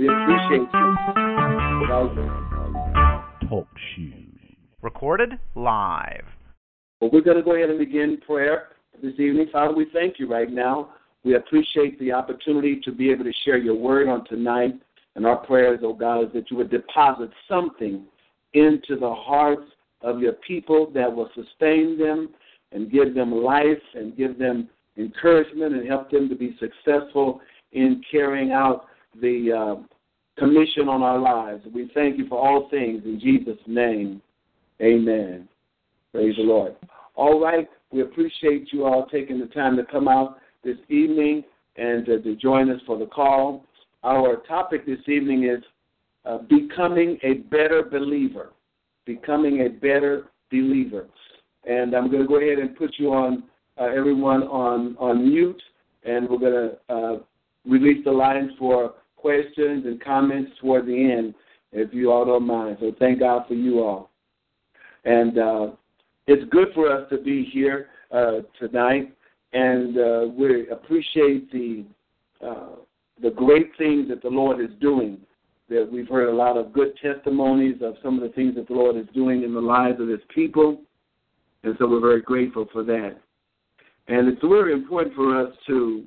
We appreciate you. Talk shoes. Recorded live. Well, we're going to go ahead and begin prayer this evening. Father, we thank you right now. We appreciate the opportunity to be able to share your word on tonight. And our prayers, oh God, is that you would deposit something into the hearts of your people that will sustain them and give them life and give them encouragement and help them to be successful in carrying out the uh, commission on our lives. We thank you for all things in Jesus' name. Amen. Praise the Lord. All right, we appreciate you all taking the time to come out this evening and uh, to join us for the call. Our topic this evening is uh, becoming a better believer. Becoming a better believer. And I'm going to go ahead and put you on, uh, everyone on, on mute, and we're going to uh, release the lines for questions and comments toward the end, if you all don't mind. So thank God for you all. And uh, it's good for us to be here uh, tonight, and uh, we appreciate the uh, the great things that the Lord is doing. That we've heard a lot of good testimonies of some of the things that the Lord is doing in the lives of His people, and so we're very grateful for that. And it's very important for us to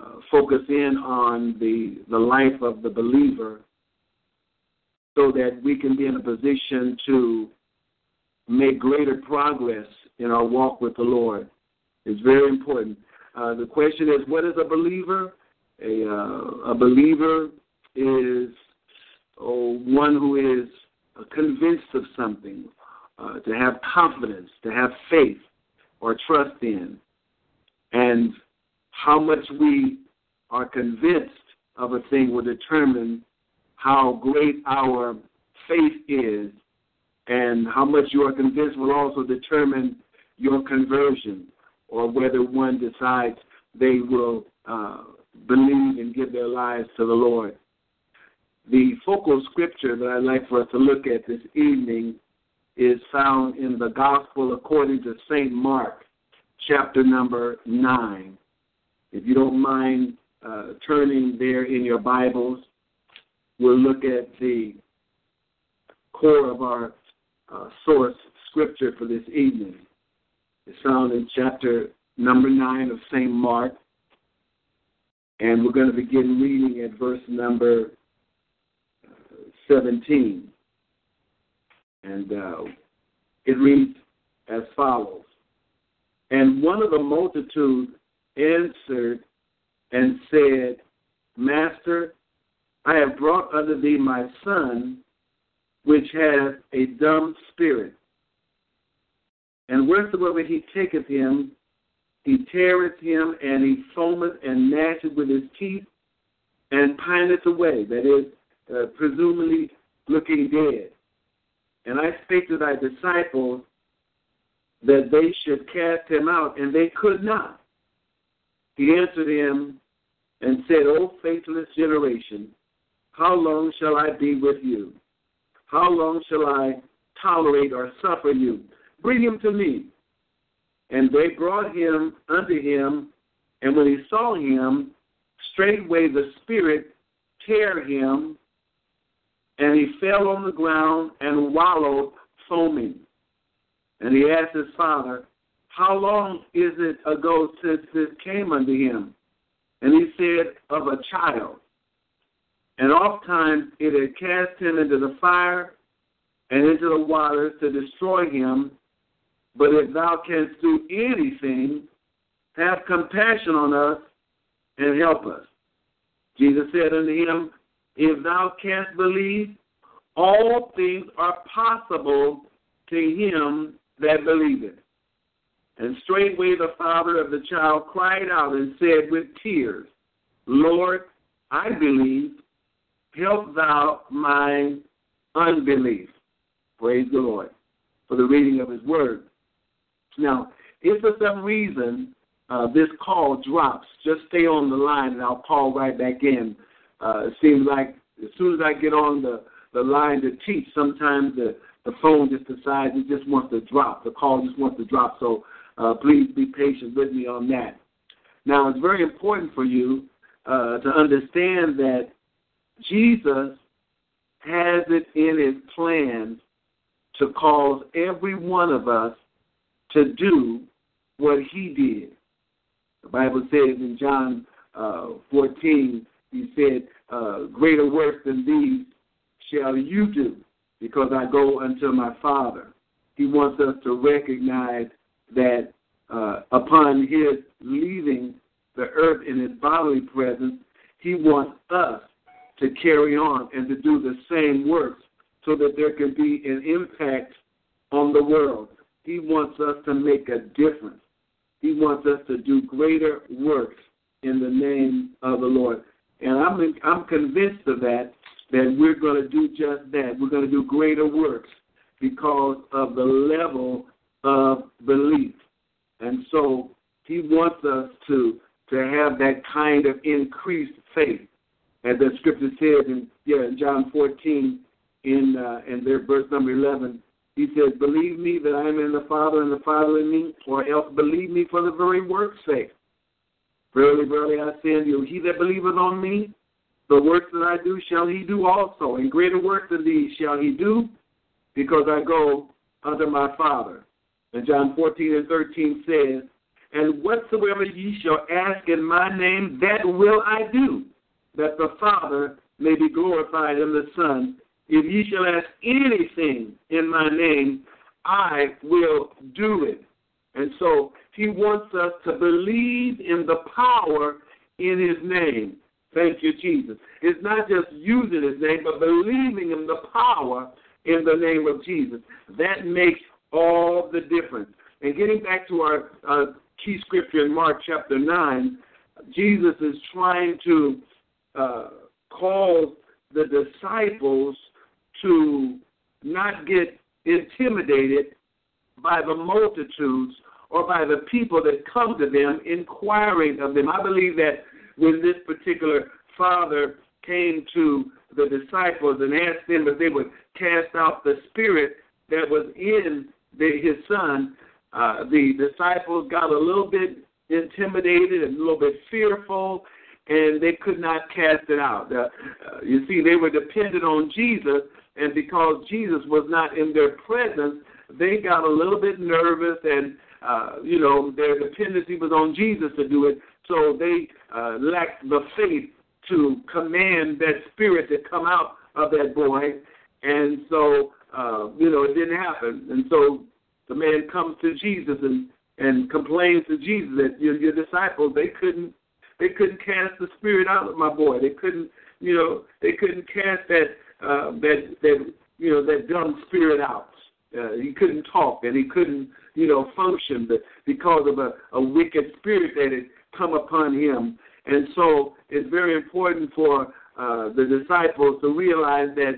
uh, focus in on the the life of the believer, so that we can be in a position to make greater progress in our walk with the Lord. It's very important. Uh, the question is, what is a believer? A, uh, a believer is oh, one who is convinced of something, uh, to have confidence, to have faith or trust in. And how much we are convinced of a thing will determine how great our faith is and how much you are convinced will also determine your conversion or whether one decides they will uh, believe and give their lives to the Lord. The focal scripture that I'd like for us to look at this evening is found in the Gospel according to St. Mark, chapter number 9. If you don't mind uh, turning there in your Bibles, we'll look at the core of our uh, source scripture for this evening. It's found in chapter number 9 of St. Mark. And we're going to begin reading at verse number 17. And uh, it reads as follows And one of the multitude answered and said, Master, I have brought unto thee my son, which hath a dumb spirit. And wheresoever he taketh him, he teareth him, and he foameth and gnasheth with his teeth, and pineth away. That is, uh, presumably looking dead. And I spake to thy disciples that they should cast him out, and they could not. He answered him and said, O faithless generation, how long shall I be with you? How long shall I tolerate or suffer you? Bring him to me. And they brought him unto him, and when he saw him, straightway the Spirit tear him, and he fell on the ground and wallowed, foaming. And he asked his father, How long is it ago since this came unto him? And he said, Of a child. And oft times it had cast him into the fire and into the waters to destroy him. But if thou canst do anything, have compassion on us and help us. Jesus said unto him, If thou canst believe, all things are possible to him that believeth. And straightway the father of the child cried out and said with tears, Lord, I believe, help thou my unbelief. Praise the Lord for the reading of his word. Now, if for some reason uh, this call drops, just stay on the line and I'll call right back in. Uh, it seems like as soon as I get on the, the line to teach, sometimes the, the phone just decides it just wants to drop. The call just wants to drop. So uh, please be patient with me on that. Now, it's very important for you uh, to understand that Jesus has it in his plan to cause every one of us to do what he did. The Bible says in John uh, 14, he said, uh, Greater works than these shall you do, because I go unto my Father. He wants us to recognize that uh, upon his leaving the earth in his bodily presence, he wants us to carry on and to do the same works so that there can be an impact on the world. He wants us to make a difference. He wants us to do greater works in the name of the Lord. And I'm I'm convinced of that that we're going to do just that. We're going to do greater works because of the level of belief. And so he wants us to to have that kind of increased faith. As the scripture says in yeah, John 14 in uh, in their verse number 11, he says, Believe me that I am in the Father and the Father in me, or else believe me for the very work's sake. Verily, verily, I say unto you, he that believeth on me, the works that I do shall he do also, and greater works than these shall he do, because I go unto my Father. And John 14 and 13 says, And whatsoever ye shall ask in my name, that will I do, that the Father may be glorified in the Son. If ye shall ask anything in my name, I will do it. And so he wants us to believe in the power in his name. Thank you, Jesus. It's not just using his name, but believing in the power in the name of Jesus. That makes all the difference. And getting back to our key scripture in Mark chapter 9, Jesus is trying to uh, the disciples to not get intimidated by the multitudes or by the people that come to them inquiring of them. I believe that when this particular father came to the disciples and asked them if they would cast out the spirit that was in the, his son, uh, the disciples got a little bit intimidated and a little bit fearful, and they could not cast it out. Uh, you see, they were dependent on Jesus, and because Jesus was not in their presence, they got a little bit nervous and uh, you know, their dependency was on Jesus to do it, so they uh, lacked the faith to command that spirit to come out of that boy, and so uh, you know it didn't happen. And so the man comes to Jesus and and complains to Jesus that your, your disciples they couldn't they couldn't cast the spirit out of my boy. They couldn't you know they couldn't cast that uh, that that you know that dumb spirit out. Uh, he couldn't talk and he couldn't you know, function because of a, a wicked spirit that had come upon him. And so it's very important for uh, the disciples to realize that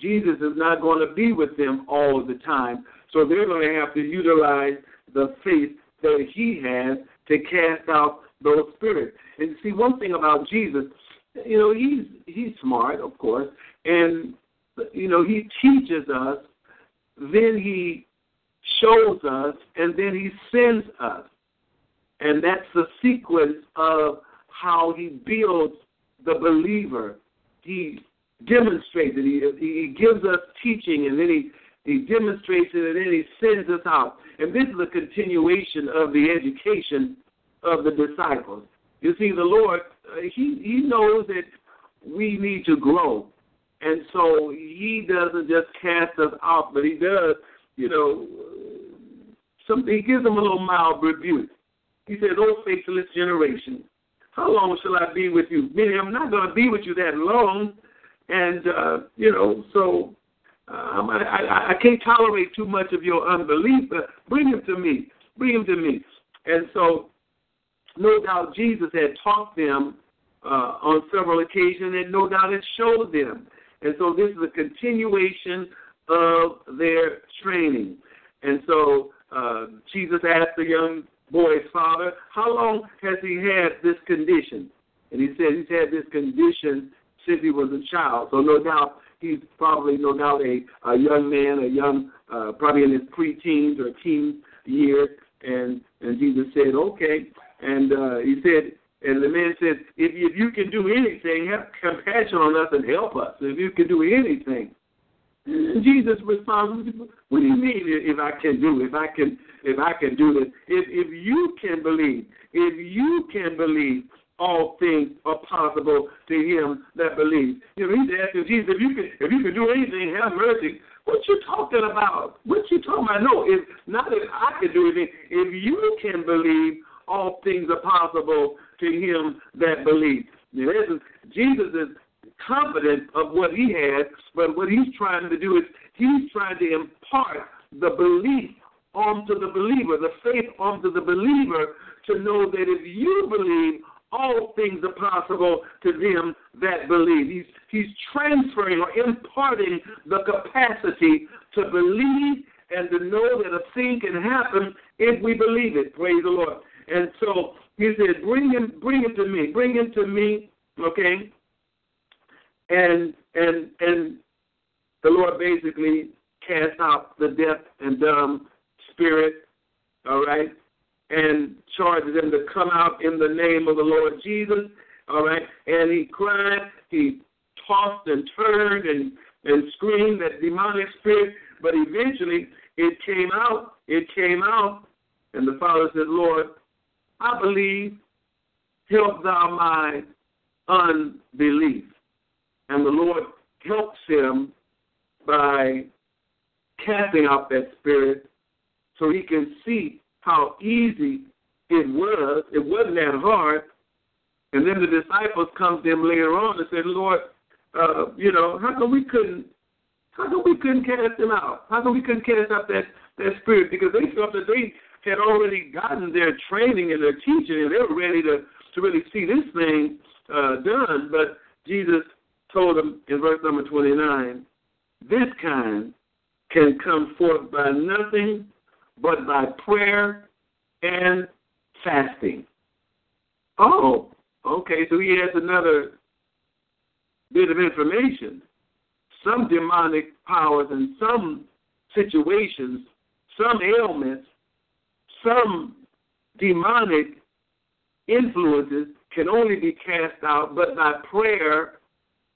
Jesus is not going to be with them all the time. So they're going to have to utilize the faith that he has to cast out those spirits. And see, one thing about Jesus, you know, he's he's smart, of course, and you know he teaches us. Then he shows us, and then he sends us. And that's the sequence of how he builds the believer. He demonstrates it. He, he gives us teaching, and then he, he demonstrates it, and then he sends us out. And this is a continuation of the education of the disciples. You see, the Lord, uh, he, he knows that we need to grow. And so he doesn't just cast us out, but he does you know, something. He gives them a little mild rebuke. He says, "Oh, faithless generation, how long shall I be with you? Meaning, I'm not going to be with you that long, and uh, you know, so um, I, I, I can't tolerate too much of your unbelief. But bring him to me. Bring him to me." And so, no doubt, Jesus had taught them uh, on several occasions, and no doubt it showed them. And so, this is a continuation of their training. And so uh, Jesus asked the young boy's father, How long has he had this condition? And he said he's had this condition since he was a child. So no doubt he's probably no doubt a, a young man, a young uh, probably in his preteens or teen years. And and Jesus said, Okay. And uh, he said, And the man said, if, if you can do anything, have compassion on us and help us. If you can do anything. And Jesus responds, What do you mean if I can do if I can if I can do this? If if you can believe, if you can believe, all things are possible to him that believes. You know, he's asking Jesus, if you can if you can do anything, have mercy. What you talking about? What you talking about? No, if not if I can do anything, if you can believe, all things are possible to him that believes. Jesus is confident of what he has, but what he's trying to do is he's trying to impart the belief onto the believer, the faith onto the believer to know that if you believe, all things are possible to them that believe. He's, he's transferring or imparting the capacity to believe and to know that a thing can happen if we believe it. Praise the Lord. And so he said, Bring him, bring him to me, bring him to me, okay? And and and the Lord basically cast out the deaf and dumb spirit, all right, and charges them to come out in the name of the Lord Jesus, all right. And he cried, he tossed and turned and and screamed that demonic spirit, but eventually it came out. It came out, and the Father said, Lord, I believe, help thou my unbelief. And the Lord helps him by casting out that spirit so he can see how easy it was. It wasn't that hard. And then the disciples come to him later on and said, Lord, uh, you know, how come we couldn't how come we couldn't cast them out? How come we couldn't cast out that, that spirit? Because they felt that they had already gotten their training and their teaching and they were ready to, to really see this thing uh, done. But Jesus told them in verse number 29 this kind can come forth by nothing but by prayer and fasting. Oh, okay, so he has another bit of information. Some demonic powers and some situations, some ailments, some demonic influences can only be cast out but by prayer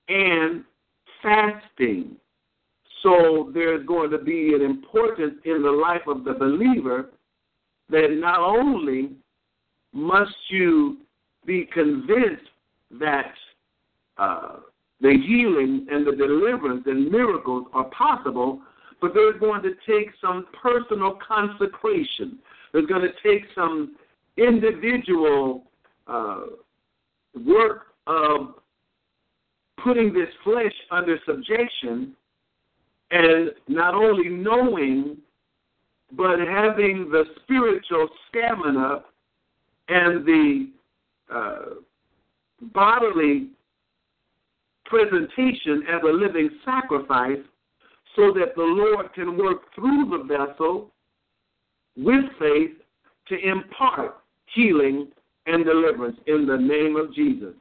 and fasting. So there's going to be an importance in the life of the believer that not only must you be convinced that uh, the healing and the deliverance and miracles are possible, but there's going to take some personal consecration. There's going to take some individual uh, work of putting this flesh under subjection and not only knowing, but having the spiritual stamina and the uh, bodily presentation as a living sacrifice so that the Lord can work through the vessel with faith to impart healing and deliverance in the name of Jesus.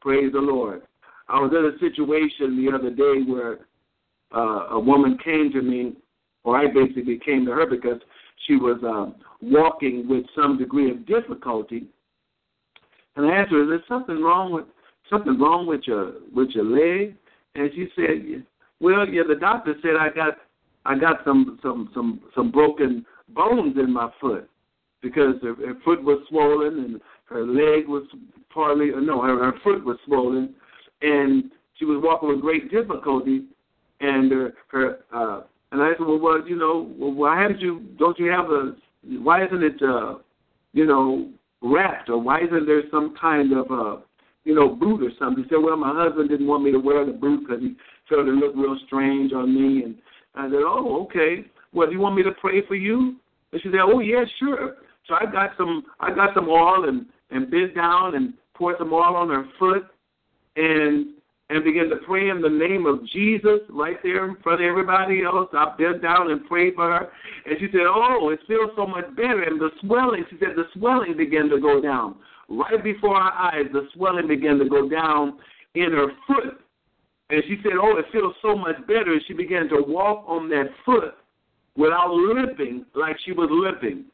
Praise the Lord. I was in a situation the other day where uh, a woman came to me, or I basically came to her because she was um, walking with some degree of difficulty, and I asked her, "Is there something wrong with something wrong with your with your leg?" And she said, "Well, yeah, the doctor said I got I got some some some some broken bones in my foot because her, her foot was swollen and her leg was partly no her, her foot was swollen. And she was walking with great difficulty, and her, her uh, and I said, well, well, you know, why haven't you? Don't you have a? Why isn't it, uh, you know, wrapped, or why isn't there some kind of, uh, you know, boot or something? He said, well, my husband didn't want me to wear the boot because he felt it looked real strange on me, and I said, oh, okay. Well, do you want me to pray for you? And she said, oh, yeah, sure. So I got some, I got some oil and and bent down and poured some oil on her foot and and began to pray in the name of Jesus right there in front of everybody else. I bent down and prayed for her. And she said, Oh, it feels so much better. And the swelling, she said, the swelling began to go down. Right before our eyes, the swelling began to go down in her foot. And she said, Oh, it feels so much better. And she began to walk on that foot without limping like she was limping.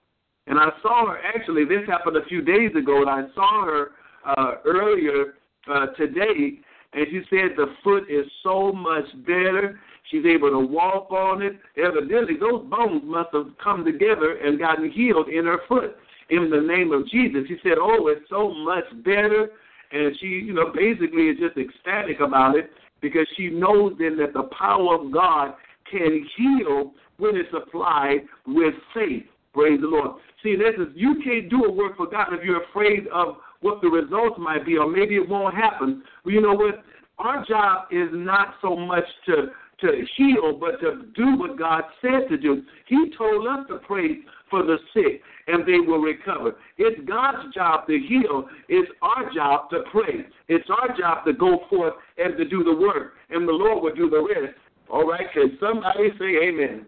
And I saw her, actually, this happened a few days ago, and I saw her uh, earlier uh, today, and she said the foot is so much better. She's able to walk on it. Evidently, those bones must have come together and gotten healed in her foot in the name of Jesus. She said, Oh, it's so much better. And she, you know, basically is just ecstatic about it because she knows then that the power of God can heal when it's applied with faith. Praise the Lord. See, this is you can't do a work for God if you're afraid of what the results might be, or maybe it won't happen. You know what? Our job is not so much to to heal, but to do what God said to do. He told us to pray for the sick and they will recover. It's God's job to heal. It's our job to pray. It's our job to go forth and to do the work, and the Lord will do the rest. All right? Can somebody say amen?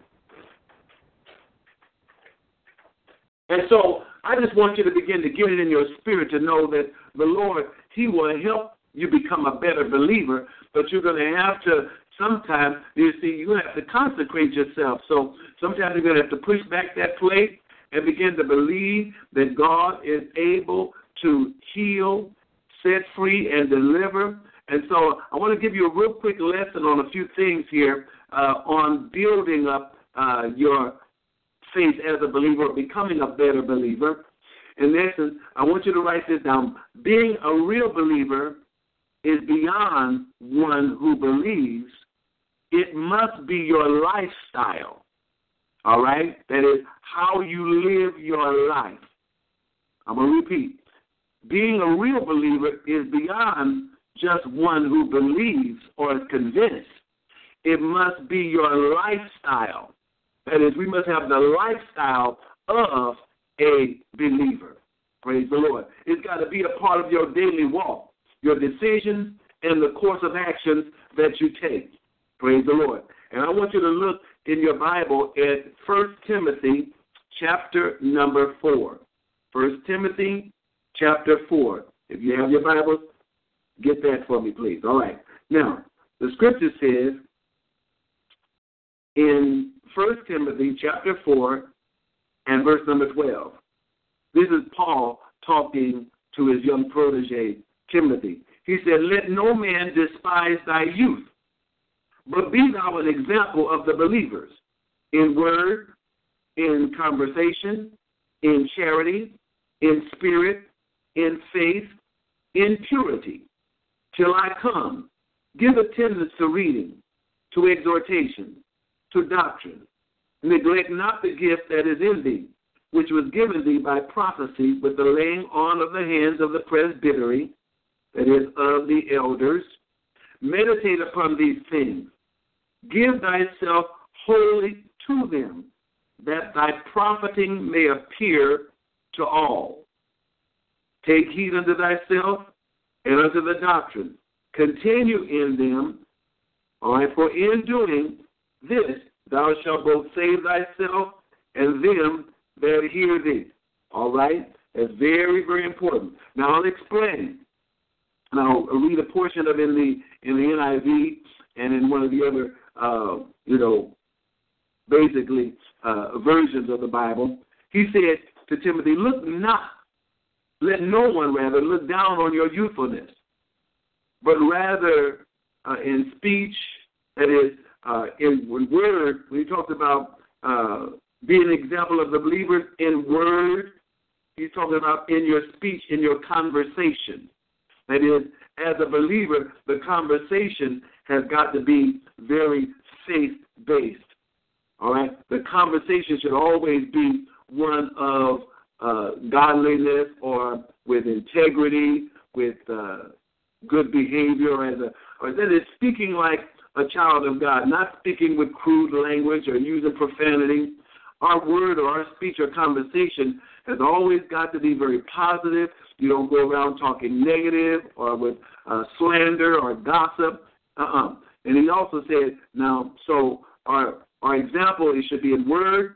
And so I just want you to begin to get it in your spirit to know that the Lord, He will help you become a better believer, but you're going to have to sometimes, you see, you have to consecrate yourself. So sometimes you're going to have to push back that plate and begin to believe that God is able to heal, set free, and deliver. And so I want to give you a real quick lesson on a few things here uh, on building up uh, your faith as a believer, becoming a better believer. In essence, I want you to write this down. Being a real believer is beyond one who believes. It must be your lifestyle. All right? That is how you live your life. I'm going to repeat. Being a real believer is beyond just one who believes or is convinced. It must be your lifestyle. That is, we must have the lifestyle of a believer. Praise the Lord. It's got to be a part of your daily walk, your decisions, and the course of actions that you take. Praise the Lord. And I want you to look in your Bible at 1 Timothy chapter number 4. 1 Timothy chapter 4. If you have your Bible, get that for me, please. All right. Now, the scripture says in 1 Timothy chapter 4 and verse number 12. This is Paul talking to his young protege, Timothy. He said, Let no man despise thy youth, but be thou an example of the believers in word, in conversation, in charity, in spirit, in faith, in purity, till I come. Give attendance to reading, to exhortation, to doctrine. Neglect not the gift that is in thee, which was given thee by prophecy with the laying on of the hands of the presbytery, that is, of the elders. Meditate upon these things. Give thyself wholly to them, that thy profiting may appear to all. Take heed unto thyself and unto the doctrine. Continue in them, all right, for in doing this thou shalt both save thyself and them that hear thee. All right? That's very, very important. Now I'll explain. Now I'll read a portion of in the in the NIV and in one of the other uh, you know, basically uh, versions of the Bible. He said to Timothy, Look not, let no one rather look down on your youthfulness, but rather uh, in speech, that is, uh, in word, when he talks about uh, being an example of the believers in word, he's talking about in your speech, in your conversation. That is, as a believer, the conversation has got to be very faith based. All right? The conversation should always be one of uh, godliness or with integrity, with uh, good behavior, as a, or that is speaking like a child of God, not speaking with crude language or using profanity. Our word or our speech or conversation has always got to be very positive. You don't go around talking negative or with uh, slander or gossip. Uh-uh. And he also said, now, so our our example it should be in word,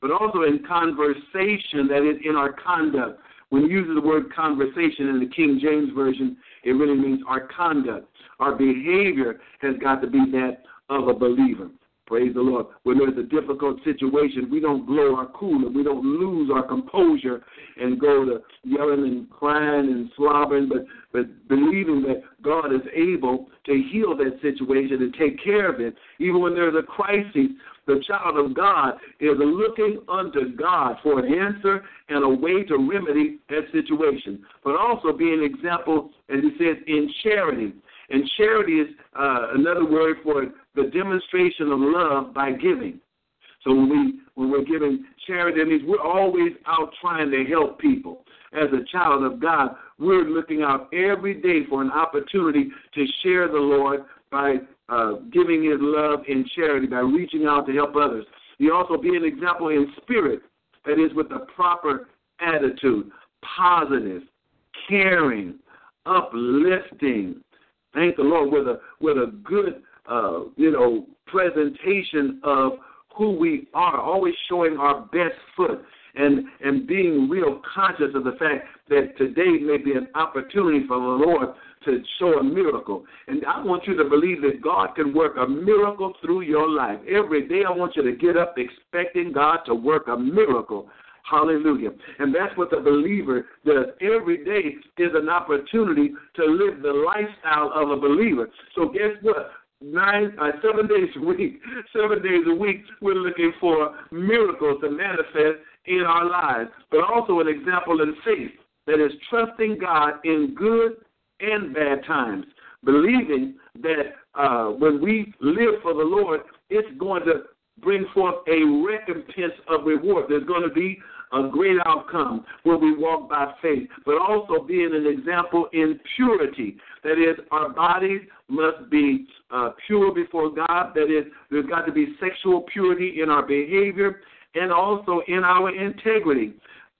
but also in conversation, that is in our conduct. When you use the word conversation in the King James Version, it really means our conduct. Our behavior has got to be that of a believer. Praise the Lord. When there's a difficult situation, we don't blow our cool and we don't lose our composure and go to yelling and crying and slobbering, but, but believing that God is able to heal that situation and take care of it. Even when there's a crisis, the child of God is looking unto God for an answer and a way to remedy that situation, but also be an example, as he says, in charity. And charity is uh, another word for the demonstration of love by giving. So when we when we're giving charity, that means we're always out trying to help people. As a child of God, we're looking out every day for an opportunity to share the Lord by uh, giving His love in charity, by reaching out to help others. You also be an example in spirit, that is, with the proper attitude, positive, caring, uplifting. Thank the Lord with a with a good uh, you know presentation of who we are, always showing our best foot and and being real conscious of the fact that today may be an opportunity for the Lord to show a miracle. And I want you to believe that God can work a miracle through your life. Every day I want you to get up expecting God to work a miracle. Hallelujah. And that's what the believer does. Every day is an opportunity to live the lifestyle of a believer. So guess what? nine, uh, seven days a week, seven days a week, we're looking for miracles to manifest in our lives, but also an example in faith that is trusting God in good and bad times, believing that uh, when we live for the Lord, it's going to bring forth a recompense of reward. There's going to be a great outcome when we walk by faith, but also being an example in purity. That is, our bodies must be uh, pure before God. That is, there's got to be sexual purity in our behavior and also in our integrity.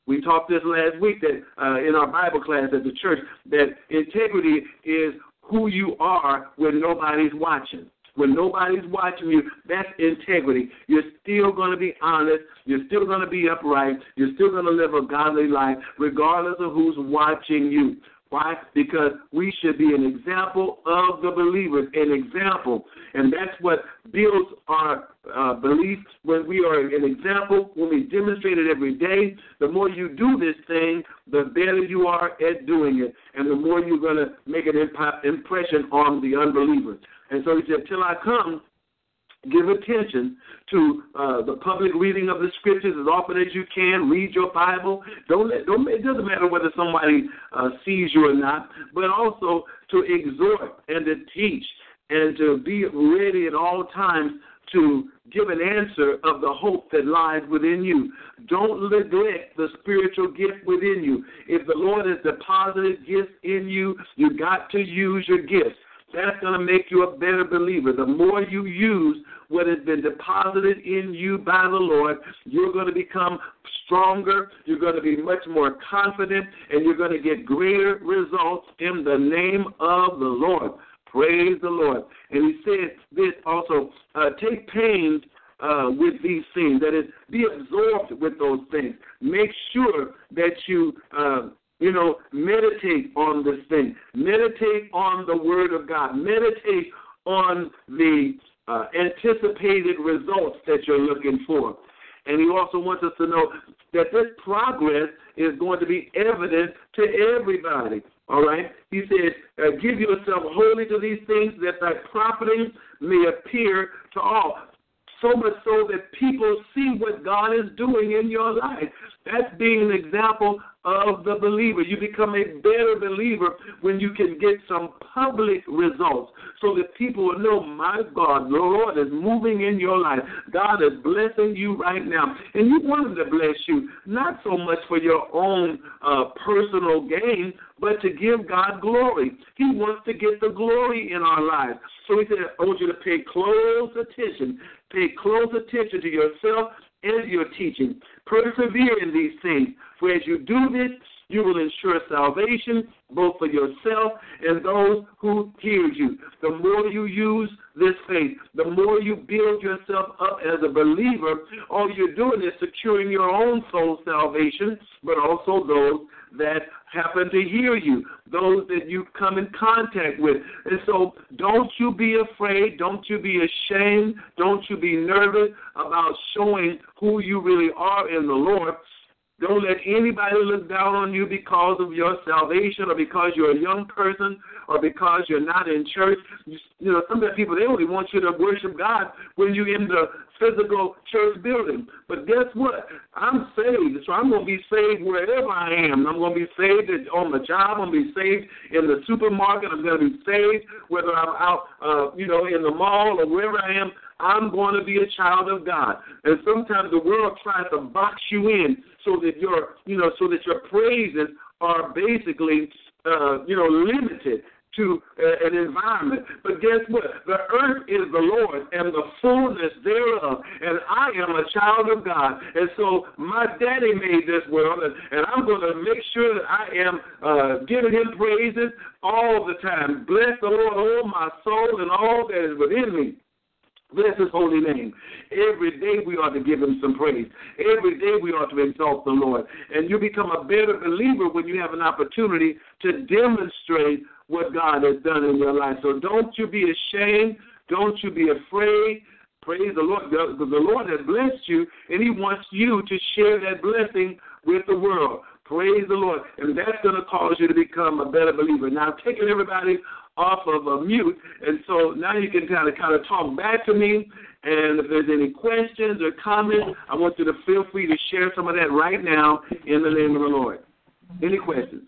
We talked this last week that uh, in our Bible class at the church that integrity is who you are when nobody's watching. When nobody's watching you, that's integrity. You're still going to be honest. You're still going to be upright. You're still going to live a godly life, regardless of who's watching you. Why? Because we should be an example of the believers, an example. And that's what builds our uh, belief when we are an example, when we demonstrate it every day. The more you do this thing, the better you are at doing it, and the more you're going to make an imp- impression on the unbelievers. And so he said, Till I come, give attention to uh, the public reading of the scriptures as often as you can. Read your Bible. Don't let, don't. It doesn't matter whether somebody uh, sees you or not, but also to exhort and to teach and to be ready at all times to give an answer of the hope that lies within you. Don't neglect the spiritual gift within you. If the Lord has deposited gifts in you, you got to use your gifts. That's going to make you a better believer. The more you use what has been deposited in you by the Lord, you're going to become stronger, you're going to be much more confident, and you're going to get greater results in the name of the Lord. Praise the Lord. And he said this also uh, take pains uh, with these things. That is, be absorbed with those things. Make sure that you uh, you know, meditate on this thing. Meditate on the Word of God. Meditate on the uh, anticipated results that you're looking for. And he also wants us to know that this progress is going to be evident to everybody. All right? He says, uh, Give yourself wholly to these things that thy profiting may appear to all so much so that people see what God is doing in your life. That's being an example of the believer. You become a better believer when you can get some public results so that people will know, my God, the Lord is moving in your life. God is blessing you right now. And you want to bless you, not so much for your own uh, personal gain, but to give God glory. He wants to get the glory in our lives. So He said, I want you to pay close attention. Pay close attention to yourself and your teaching. Persevere in these things, for as you do this, you will ensure salvation both for yourself and those who hear you. The more you use this faith, the more you build yourself up as a believer, all you're doing is securing your own soul salvation, but also those that happen to hear you, those that you come in contact with. And so don't you be afraid, don't you be ashamed, don't you be nervous about showing who you really are in the Lord. Don't let anybody look down on you because of your salvation or because you're a young person or because you're not in church. You, you know, some of the people, they only want you to worship God when you're in the physical church building. But guess what? I'm saved, so I'm going to be saved wherever I am. I'm going to be saved on the job. I'm going to be saved in the supermarket. I'm going to be saved whether I'm out, uh, you know, in the mall or wherever I am. I'm going to be a child of God. And sometimes the world tries to box you in so that your, you know, so that your praises are basically, uh, you know, limited to uh, an environment. But guess what? The earth is the Lord and the fullness thereof. And I am a child of God. And so my daddy made this world, and, and I'm going to make sure that I am uh, giving him praises all the time. Bless the Lord, oh my soul, and all that is within me. Bless his holy name. Every day we ought to give him some praise. Every day we ought to exalt the Lord. And you become a better believer when you have an opportunity to demonstrate what God has done in your life. So don't you be ashamed. Don't you be afraid. Praise the Lord. Because the Lord has blessed you, and He wants you to share that blessing with the world. Praise the Lord. And that's going to cause you to become a better believer. Now, taking everybody off of a mute, and so now you can kind of kind of talk back to me. And if there's any questions or comments, I want you to feel free to share some of that right now in the name of the Lord. Any questions?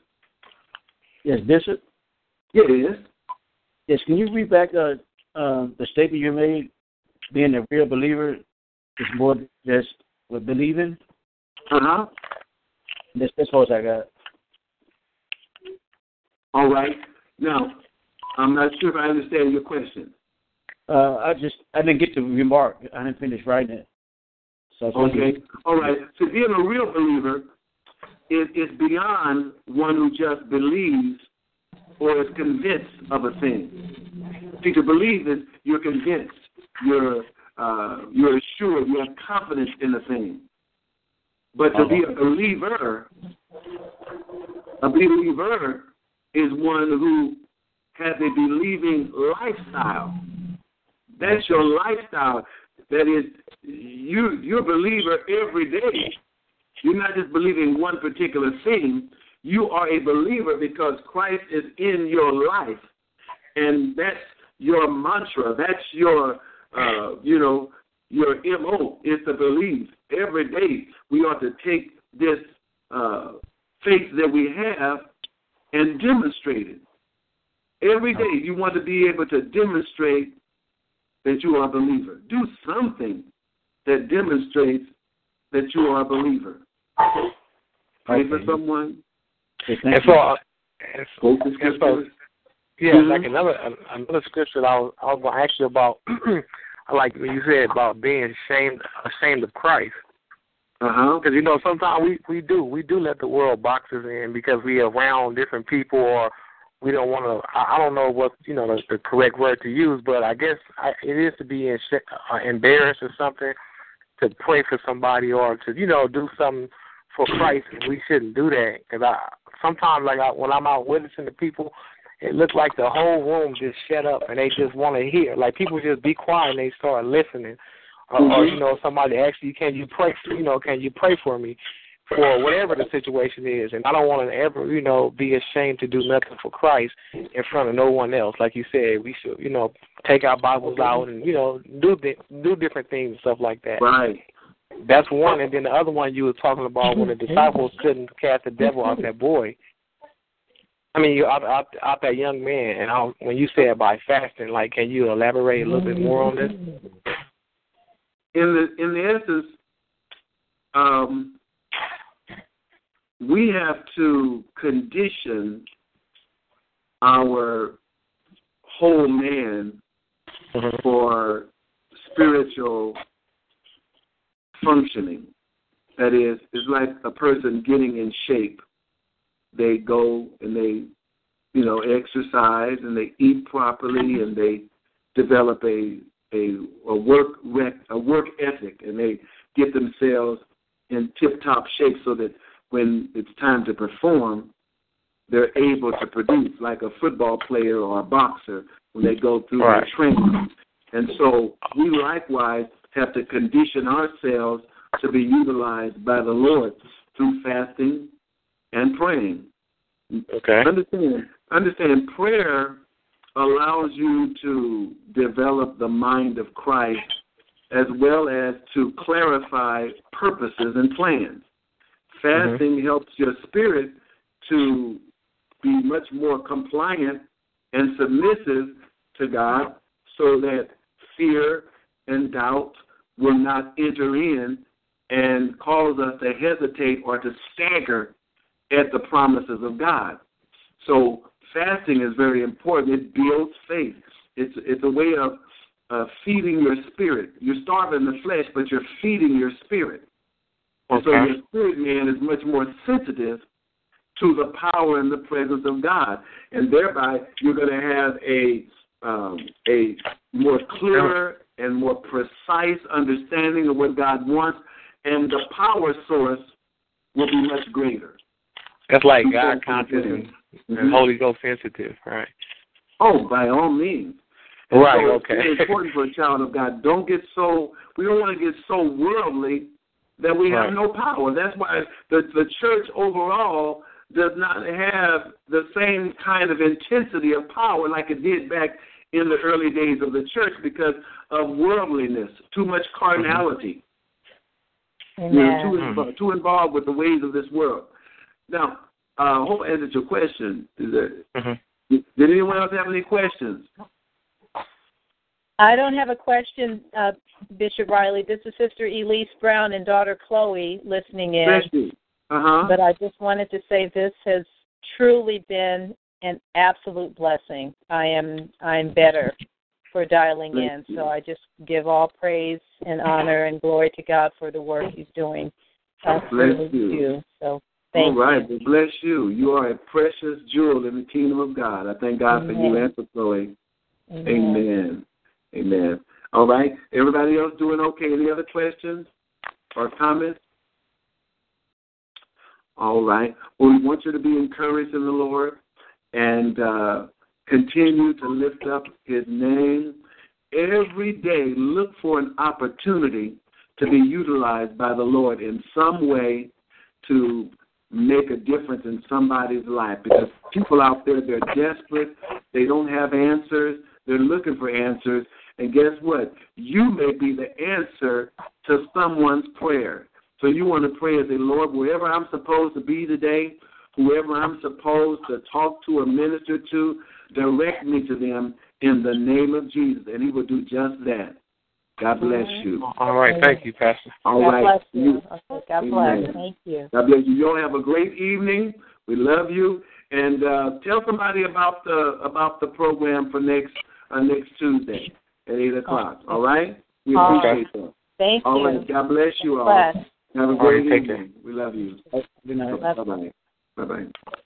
Yes, Bishop. Yes. Yes. Can you read back uh, uh, the statement you made? Being a real believer is more than just with believing. Uh huh. That's that's all I got. All right. Now, I'm not sure if I understand your question. Uh, I just I didn't get to remark. I didn't finish writing it. So okay. All right. So being a real believer is is beyond one who just believes or is convinced of a thing. See, to believe is you're convinced, you're uh, you're assured, you have confidence in the thing. But to be a believer, a believer is one who has a believing lifestyle. That's your lifestyle. That is, you you're a believer every day. You're not just believing one particular thing. You are a believer because Christ is in your life, and that's your mantra. That's your, uh, you know, your mo is to believe. Every day we ought to take this uh, faith that we have and demonstrate it. Every day you want to be able to demonstrate that you are a believer. Do something that demonstrates that you are a believer. Pray okay. for someone. And so, uh, and so, and so yeah, mm-hmm. like another another scripture I was I was going to ask you about. like you said about being ashamed ashamed of Christ. Uh huh. Because you know sometimes we we do we do let the world box us in because we around different people or we don't want to. I, I don't know what you know the, the correct word to use, but I guess I, it is to be in, uh, embarrassed or something to pray for somebody or to you know do something for Christ. We shouldn't do that because I sometimes like I, when I'm out witnessing to people, it looks like the whole room just shut up and they just want to hear. Like people just be quiet and they start listening. Or, mm-hmm. or you know, somebody asks you, "Can you pray? For, you know, can you pray for me?" For whatever the situation is, and I don't want to ever, you know, be ashamed to do nothing for Christ in front of no one else. Like you said, we should, you know, take our Bibles out and you know do do different things and stuff like that. Right. That's one, and then the other one you were talking about when the disciples couldn't cast the devil out that boy. I mean, you out, out, out that young man, and I, when you said by fasting, like, can you elaborate a little bit more on this? In the in the essence, um, we have to condition our whole man mm-hmm. for spiritual functioning. That is, it's like a person getting in shape they go and they, you know, exercise and they eat properly and they develop a a, a work rec, a work ethic and they get themselves in tip top shape so that when it's time to perform, they're able to produce like a football player or a boxer when they go through right. their training. And so we likewise have to condition ourselves to be utilized by the Lord through fasting and praying. Okay. Understand, understand prayer allows you to develop the mind of Christ as well as to clarify purposes and plans. Fasting mm-hmm. helps your spirit to be much more compliant and submissive to God so that fear and doubt will not enter in and cause us to hesitate or to stagger at the promises of God. So fasting is very important. It builds faith. It's it's a way of uh, feeding your spirit. You're starving the flesh, but you're feeding your spirit. Okay. So your spirit man is much more sensitive to the power and the presence of God, and thereby you're going to have a um, a more clearer and more precise understanding of what God wants, and the power source will be much greater. That's like God conscious and, and mm-hmm. Holy Ghost sensitive, right? Oh, by all means. And right. So okay. It's important for a child of God. Don't get so. We don't want to get so worldly that we have no power. That's why the the church overall does not have the same kind of intensity of power like it did back in the early days of the church because of worldliness, too much carnality. Amen. You know, too, involved, too involved with the ways of this world. Now, uh, I hope I answered your question. Is that, mm-hmm. Did anyone else have any questions? I don't have a question, uh, Bishop Riley. This is Sister Elise Brown and daughter Chloe listening in. Uh-huh. But I just wanted to say this has truly been an absolute blessing. I am I'm better for dialing Thank in. You. So I just give all praise and honor and glory to God for the work He's doing. Uh, bless you. you. So thank all right. you. Well, bless you. You are a precious jewel in the kingdom of God. I thank God Amen. for you and for Chloe. Amen. Amen. Amen. All right. Everybody else doing okay? Any other questions or comments? All right. Well, we want you to be encouraged in the Lord and uh, continue to lift up His name. Every day, look for an opportunity to be utilized by the Lord in some way to make a difference in somebody's life because people out there, they're desperate. They don't have answers. They're looking for answers. And guess what? You may be the answer to someone's prayer. So you want to pray and say, Lord, wherever I'm supposed to be today, whoever I'm supposed to talk to or minister to, direct me to them in the name of Jesus. And he will do just that. God bless you. All right. Thank you, Pastor. All God right. bless you. you. God bless. Thank you. God bless you. You all have a great evening. We love you. And uh, tell somebody about the about the program for next uh, next Tuesday at eight o'clock. All right. We All appreciate right. that. Thank All you. right. God bless you all. Bless. Have a great All right, take evening. We love you. Good night. Bye bye. Bye bye.